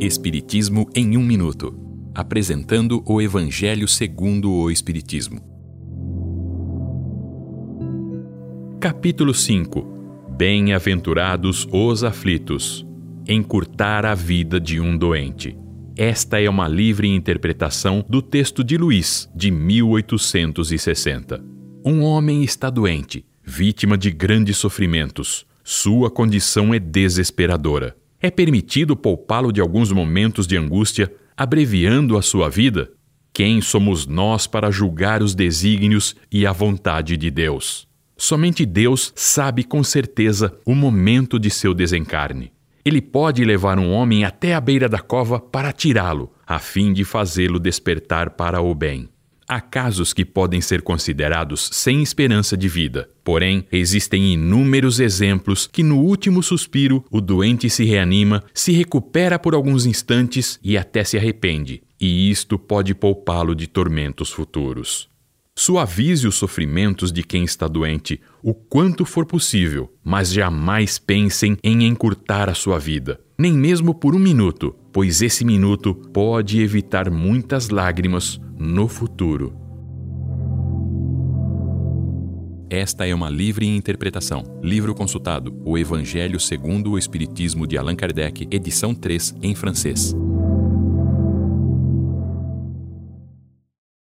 Espiritismo em um minuto, apresentando o Evangelho segundo o Espiritismo. Capítulo 5. Bem-aventurados os aflitos. Encurtar a vida de um doente. Esta é uma livre interpretação do texto de Luís, de 1860. Um homem está doente, vítima de grandes sofrimentos. Sua condição é desesperadora. É permitido poupá-lo de alguns momentos de angústia, abreviando a sua vida? Quem somos nós para julgar os desígnios e a vontade de Deus? Somente Deus sabe com certeza o momento de seu desencarne. Ele pode levar um homem até a beira da cova para tirá-lo, a fim de fazê-lo despertar para o bem. Há casos que podem ser considerados sem esperança de vida. Porém, existem inúmeros exemplos que no último suspiro o doente se reanima, se recupera por alguns instantes e até se arrepende, e isto pode poupá-lo de tormentos futuros. Suavize os sofrimentos de quem está doente o quanto for possível, mas jamais pensem em encurtar a sua vida, nem mesmo por um minuto, pois esse minuto pode evitar muitas lágrimas no futuro. Esta é uma livre interpretação. Livro consultado: O Evangelho segundo o Espiritismo de Allan Kardec, edição 3, em francês.